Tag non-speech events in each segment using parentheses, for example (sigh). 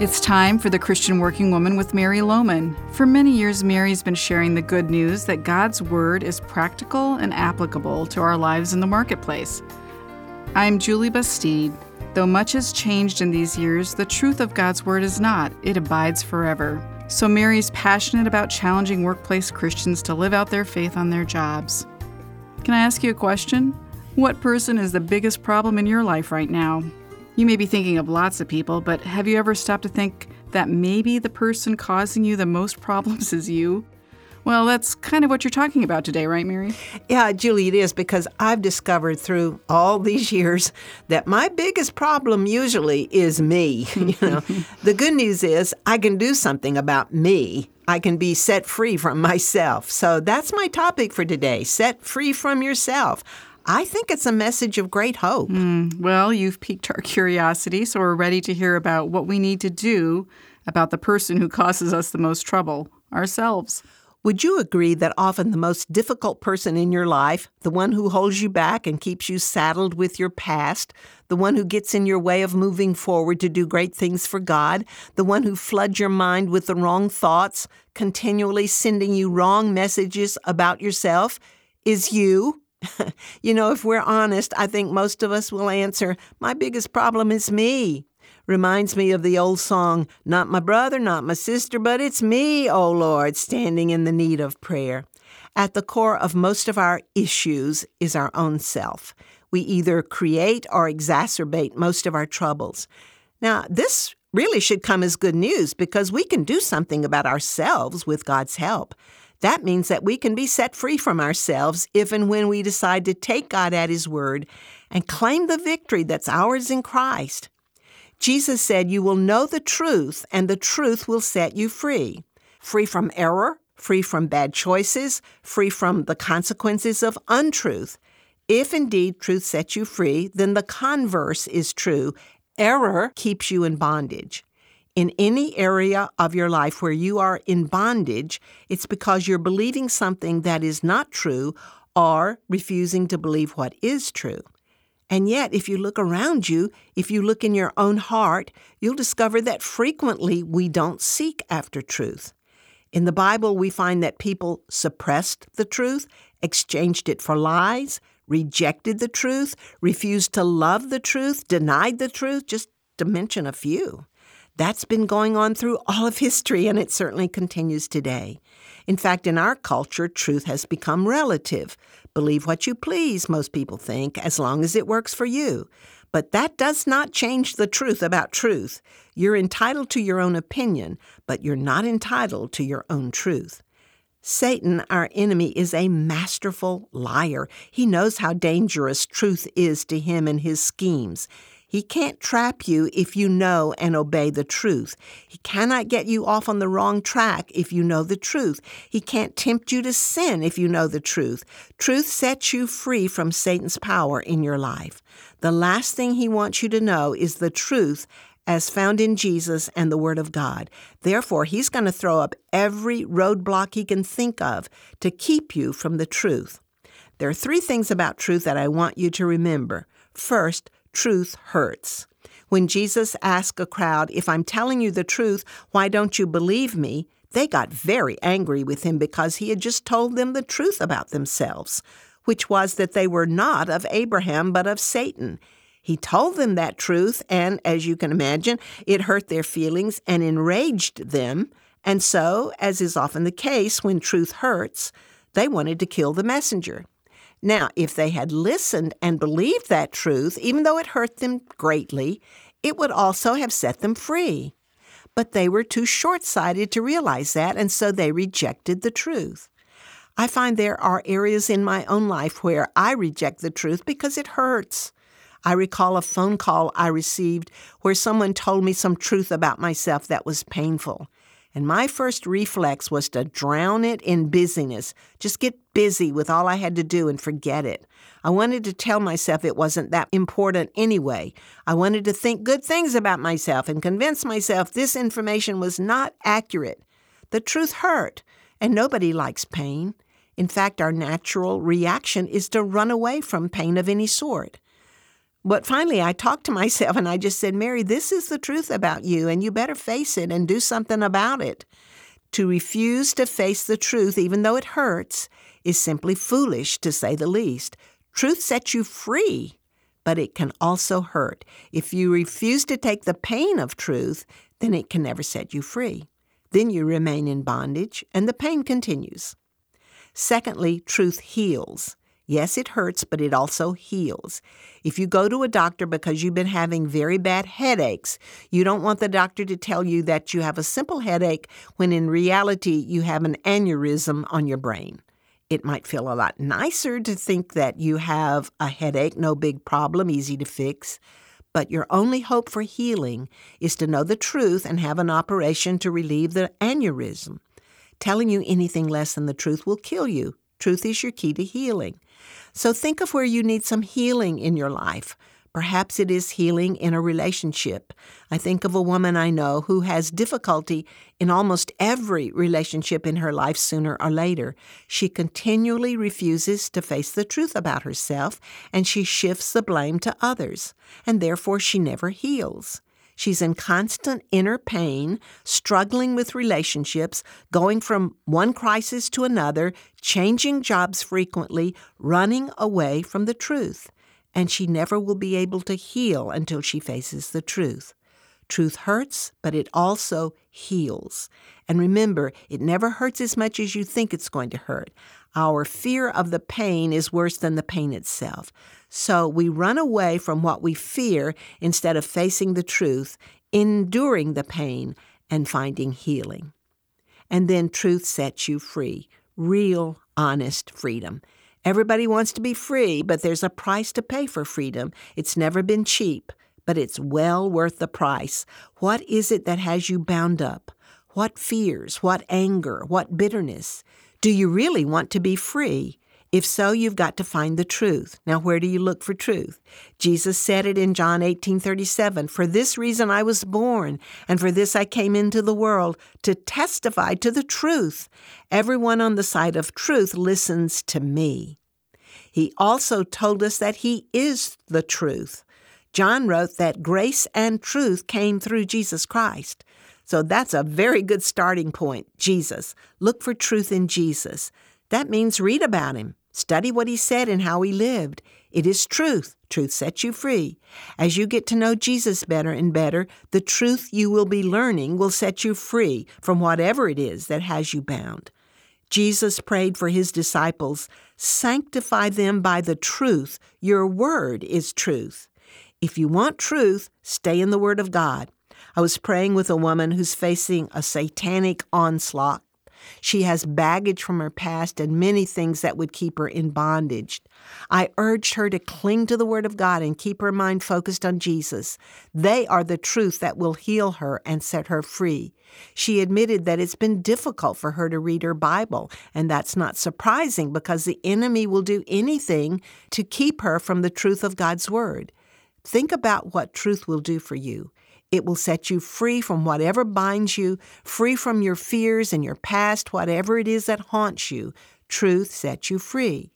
It's time for the Christian Working Woman with Mary Lowman. For many years, Mary's been sharing the good news that God's Word is practical and applicable to our lives in the marketplace. I'm Julie Bastide. Though much has changed in these years, the truth of God's Word is not. It abides forever. So Mary's passionate about challenging workplace Christians to live out their faith on their jobs. Can I ask you a question? What person is the biggest problem in your life right now? You may be thinking of lots of people, but have you ever stopped to think that maybe the person causing you the most problems is you? Well, that's kind of what you're talking about today, right, Mary? Yeah, Julie, it is because I've discovered through all these (laughs) years that my biggest problem usually is me. (laughs) you know, (laughs) the good news is I can do something about me. I can be set free from myself. So that's my topic for today set free from yourself. I think it's a message of great hope. Mm, well, you've piqued our curiosity, so we're ready to hear about what we need to do about the person who causes us the most trouble ourselves. Would you agree that often the most difficult person in your life, the one who holds you back and keeps you saddled with your past, the one who gets in your way of moving forward to do great things for God, the one who floods your mind with the wrong thoughts, continually sending you wrong messages about yourself, is you? (laughs) you know, if we're honest, I think most of us will answer, My biggest problem is me. Reminds me of the old song, Not my brother, not my sister, but it's me, O oh Lord, standing in the need of prayer. At the core of most of our issues is our own self. We either create or exacerbate most of our troubles. Now, this really should come as good news because we can do something about ourselves with God's help. That means that we can be set free from ourselves if and when we decide to take God at His word and claim the victory that's ours in Christ. Jesus said, You will know the truth, and the truth will set you free. Free from error, free from bad choices, free from the consequences of untruth. If indeed truth sets you free, then the converse is true. Error keeps you in bondage in any area of your life where you are in bondage, it's because you're believing something that is not true or refusing to believe what is true. And yet, if you look around you, if you look in your own heart, you'll discover that frequently we don't seek after truth. In the Bible, we find that people suppressed the truth, exchanged it for lies, rejected the truth, refused to love the truth, denied the truth, just to mention a few. That's been going on through all of history, and it certainly continues today. In fact, in our culture, truth has become relative. Believe what you please, most people think, as long as it works for you. But that does not change the truth about truth. You're entitled to your own opinion, but you're not entitled to your own truth. Satan, our enemy, is a masterful liar. He knows how dangerous truth is to him and his schemes. He can't trap you if you know and obey the truth. He cannot get you off on the wrong track if you know the truth. He can't tempt you to sin if you know the truth. Truth sets you free from Satan's power in your life. The last thing he wants you to know is the truth as found in Jesus and the Word of God. Therefore, he's going to throw up every roadblock he can think of to keep you from the truth. There are three things about truth that I want you to remember. First, truth hurts. When Jesus asked a crowd, If I'm telling you the truth, why don't you believe me? They got very angry with him because he had just told them the truth about themselves, which was that they were not of Abraham but of Satan. He told them that truth, and as you can imagine, it hurt their feelings and enraged them. And so, as is often the case when truth hurts, they wanted to kill the messenger. Now, if they had listened and believed that truth, even though it hurt them greatly, it would also have set them free. But they were too short sighted to realize that, and so they rejected the truth. I find there are areas in my own life where I reject the truth because it hurts. I recall a phone call I received where someone told me some truth about myself that was painful. And my first reflex was to drown it in busyness, just get busy with all I had to do and forget it. I wanted to tell myself it wasn't that important anyway. I wanted to think good things about myself and convince myself this information was not accurate. The truth hurt, and nobody likes pain. In fact, our natural reaction is to run away from pain of any sort. But finally, I talked to (laughs) myself and I just said, Mary, this is the truth about you, and you better face it and do something about it. To refuse to face the truth, even though it hurts, is simply foolish, to say the least. Truth sets you free, but it can also hurt. If you refuse to take the pain of truth, then it can never set you free. Then you remain in bondage, and the pain continues. Secondly, truth heals. Yes, it hurts, but it also heals. If you go to a doctor because you've been having very bad headaches, you don't want the doctor to tell you that you have a simple headache when in reality you have an aneurysm on your brain. It might feel a lot nicer to think that you have a headache, no big problem, easy to fix. But your only hope for healing is to know the truth and have an operation to relieve the aneurysm. Telling you anything less than the truth will kill you. Truth is your key to healing. So think of where you need some healing in your life. Perhaps it is healing in a relationship. I think of a woman I know who has difficulty in almost every relationship in her life sooner or later. She continually refuses to face the truth about herself and she shifts the blame to others, and therefore she never heals. She's in constant inner pain, struggling with relationships, going from one crisis to another, changing jobs frequently, running away from the truth. And she never will be able to heal until she faces the truth. Truth hurts, but it also heals. And remember, it never hurts as much as you think it's going to hurt. Our fear of the pain is worse than the pain itself. So we run away from what we fear instead of facing the truth, enduring the pain, and finding healing. And then truth sets you free real, honest freedom. Everybody wants to be free, but there's a price to pay for freedom. It's never been cheap, but it's well worth the price. What is it that has you bound up? What fears? What anger? What bitterness? Do you really want to be free? If so, you've got to find the truth. Now, where do you look for truth? Jesus said it in John 18:37, "For this reason I was born, and for this I came into the world, to testify to the truth. Everyone on the side of truth listens to me." He also told us that he is the truth. John wrote that grace and truth came through Jesus Christ. So that's a very good starting point. Jesus. Look for truth in Jesus. That means read about him. Study what he said and how he lived. It is truth. Truth sets you free. As you get to know Jesus better and better, the truth you will be learning will set you free from whatever it is that has you bound. Jesus prayed for his disciples Sanctify them by the truth. Your word is truth. If you want truth, stay in the Word of God. I was praying with a woman who's facing a satanic onslaught she has baggage from her past and many things that would keep her in bondage. I urged her to cling to the Word of God and keep her mind focused on Jesus. They are the truth that will heal her and set her free. She admitted that it's been difficult for her to read her Bible, and that's not surprising because the enemy will do anything to keep her from the truth of God's Word. Think about what truth will do for you. It will set you free from whatever binds you, free from your fears and your past, whatever it is that haunts you. Truth sets you free.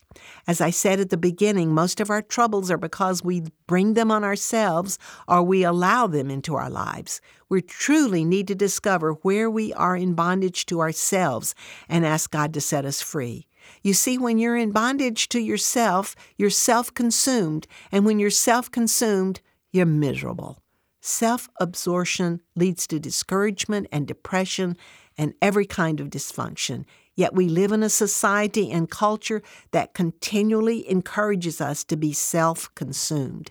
As I said at the beginning, most of our troubles are because we bring them on ourselves or we allow them into our lives. We truly need to discover where we are in bondage to ourselves and ask God to set us free. You see, when you're in bondage to yourself, you're self consumed, and when you're self consumed, you're miserable. Self absorption leads to discouragement and depression and every kind of dysfunction. Yet we live in a society and culture that continually encourages us to be self consumed.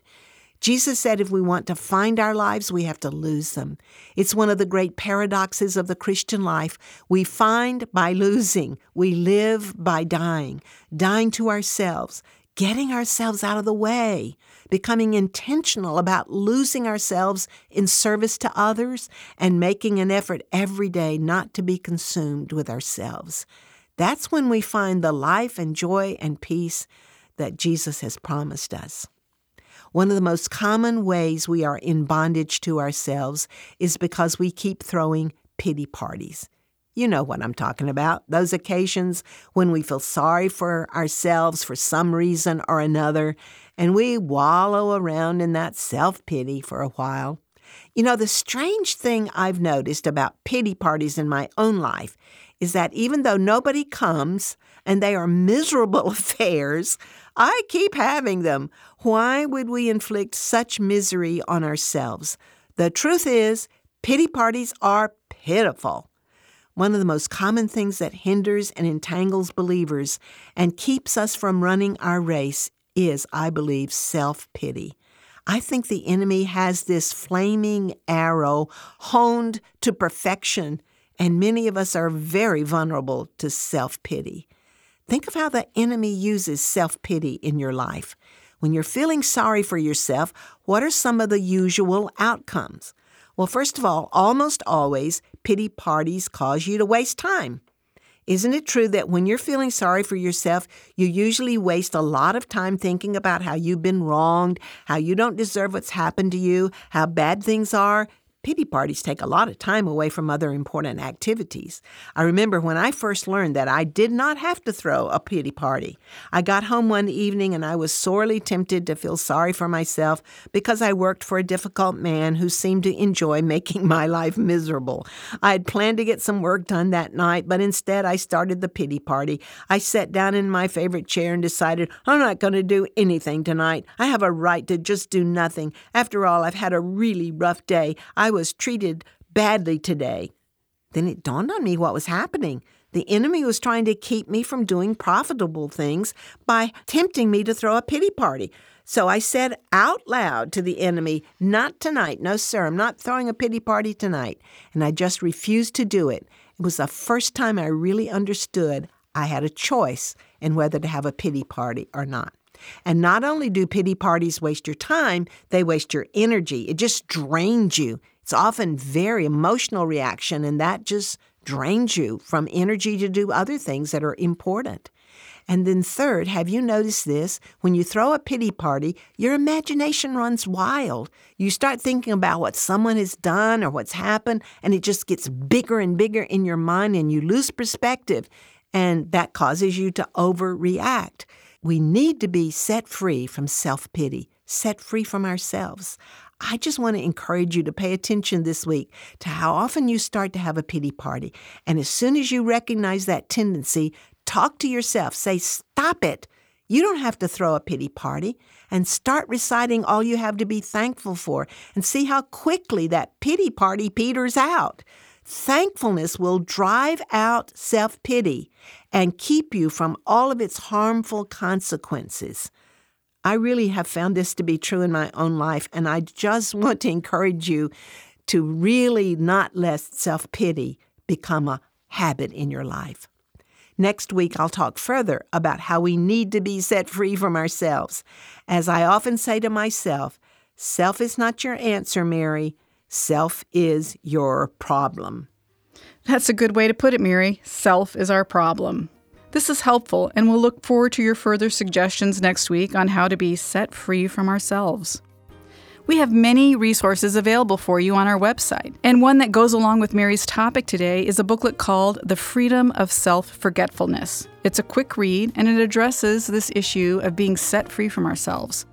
Jesus said if we want to find our lives, we have to lose them. It's one of the great paradoxes of the Christian life. We find by losing, we live by dying, dying to ourselves, getting ourselves out of the way, becoming intentional about losing ourselves in service to others, and making an effort every day not to be consumed with ourselves. That's when we find the life and joy and peace that Jesus has promised us. One of the most common ways we are in bondage to ourselves is because we keep throwing pity parties. You know what I'm talking about. Those occasions when we feel sorry for ourselves for some reason or another, and we wallow around in that self pity for a while. You know, the strange thing I've noticed about pity parties in my own life is that even though nobody comes and they are miserable (laughs) affairs, I keep having them. Why would we inflict such misery on ourselves? The truth is, pity parties are pitiful. One of the most common things that hinders and entangles believers and keeps us from running our race is, I believe, self pity. I think the enemy has this flaming arrow honed to perfection, and many of us are very vulnerable to self pity. Think of how the enemy uses self pity in your life. When you're feeling sorry for yourself, what are some of the usual outcomes? Well, first of all, almost always, pity parties cause you to waste time. Isn't it true that when you're feeling sorry for yourself, you usually waste a lot of time thinking about how you've been wronged, how you don't deserve what's happened to you, how bad things are, Pity parties take a lot of time away from other important activities. I remember when I first learned that I did not have to throw a pity party. I got home one evening and I was sorely tempted to feel sorry for myself because I worked for a difficult man who seemed to enjoy (laughs) making my life miserable. I had planned to get some work done that night, but instead I started the pity party. I sat down in my favorite chair and decided I'm not going to do anything tonight. I have a right to just do nothing. After all, I've had a really rough day. I was treated badly today. Then it dawned on me what was happening. The enemy was trying to keep me from doing profitable things by tempting me to throw a pity party. So I said out loud to the enemy, Not tonight. No, sir, I'm not throwing a pity party tonight. And I just refused to do it. It was the first time I really understood I had a choice in whether to have a pity party or not. And not only do pity parties waste your time, they waste your energy. It just drains you. It's often very emotional reaction, and that just drains you from energy to do other things that are important. And then, third, have you noticed this? When you throw a pity party, your imagination runs wild. You start thinking about what someone has done or what's happened, and it just gets bigger and bigger in your mind, and you lose perspective, and that causes you to overreact. We need to be set free from self pity, set free from ourselves. I just want to encourage you to pay attention this week to how often you start to have a pity party. And as soon as you recognize that tendency, talk to yourself. Say, Stop it. You don't have to throw a pity party. And start reciting all you have to be thankful for and see how quickly that pity party peters out. Thankfulness will drive out self pity and keep you from all of its harmful consequences. I really have found this to be true in my own life, and I just (laughs) want to encourage you to really not let self pity become a habit in your life. Next week, I'll talk further about how we need to be set free from ourselves. As I often say to myself, self is not your answer, Mary. Self is your problem. That's a good way to put it, Mary. Self is our problem. This is helpful, and we'll look forward to your further suggestions next week on how to be set free from ourselves. We have many resources available for you on our website, and one that goes along with Mary's topic today is a booklet called The Freedom of Self Forgetfulness. It's a quick read, and it addresses this issue of being set free from ourselves.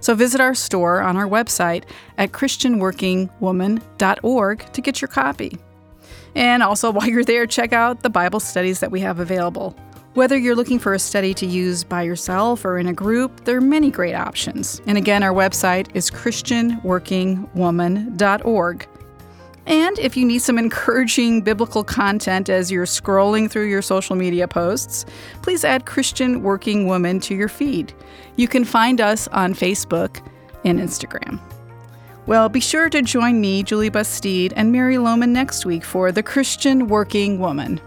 So visit our store on our website at ChristianWorkingWoman.org to get your copy. And also, while you're there, check out the Bible studies that we have available. Whether you're looking for a study to use by yourself or in a group, there are many great options. And again, our website is ChristianWorkingWoman.org. And if you need some (laughs) encouraging biblical content as you're scrolling through your social media posts, please add Christian Working Woman to your feed. You can find us on Facebook and Instagram. Well, be sure to join me, Julie Bastide, and Mary Lowman next week for The Christian Working Woman.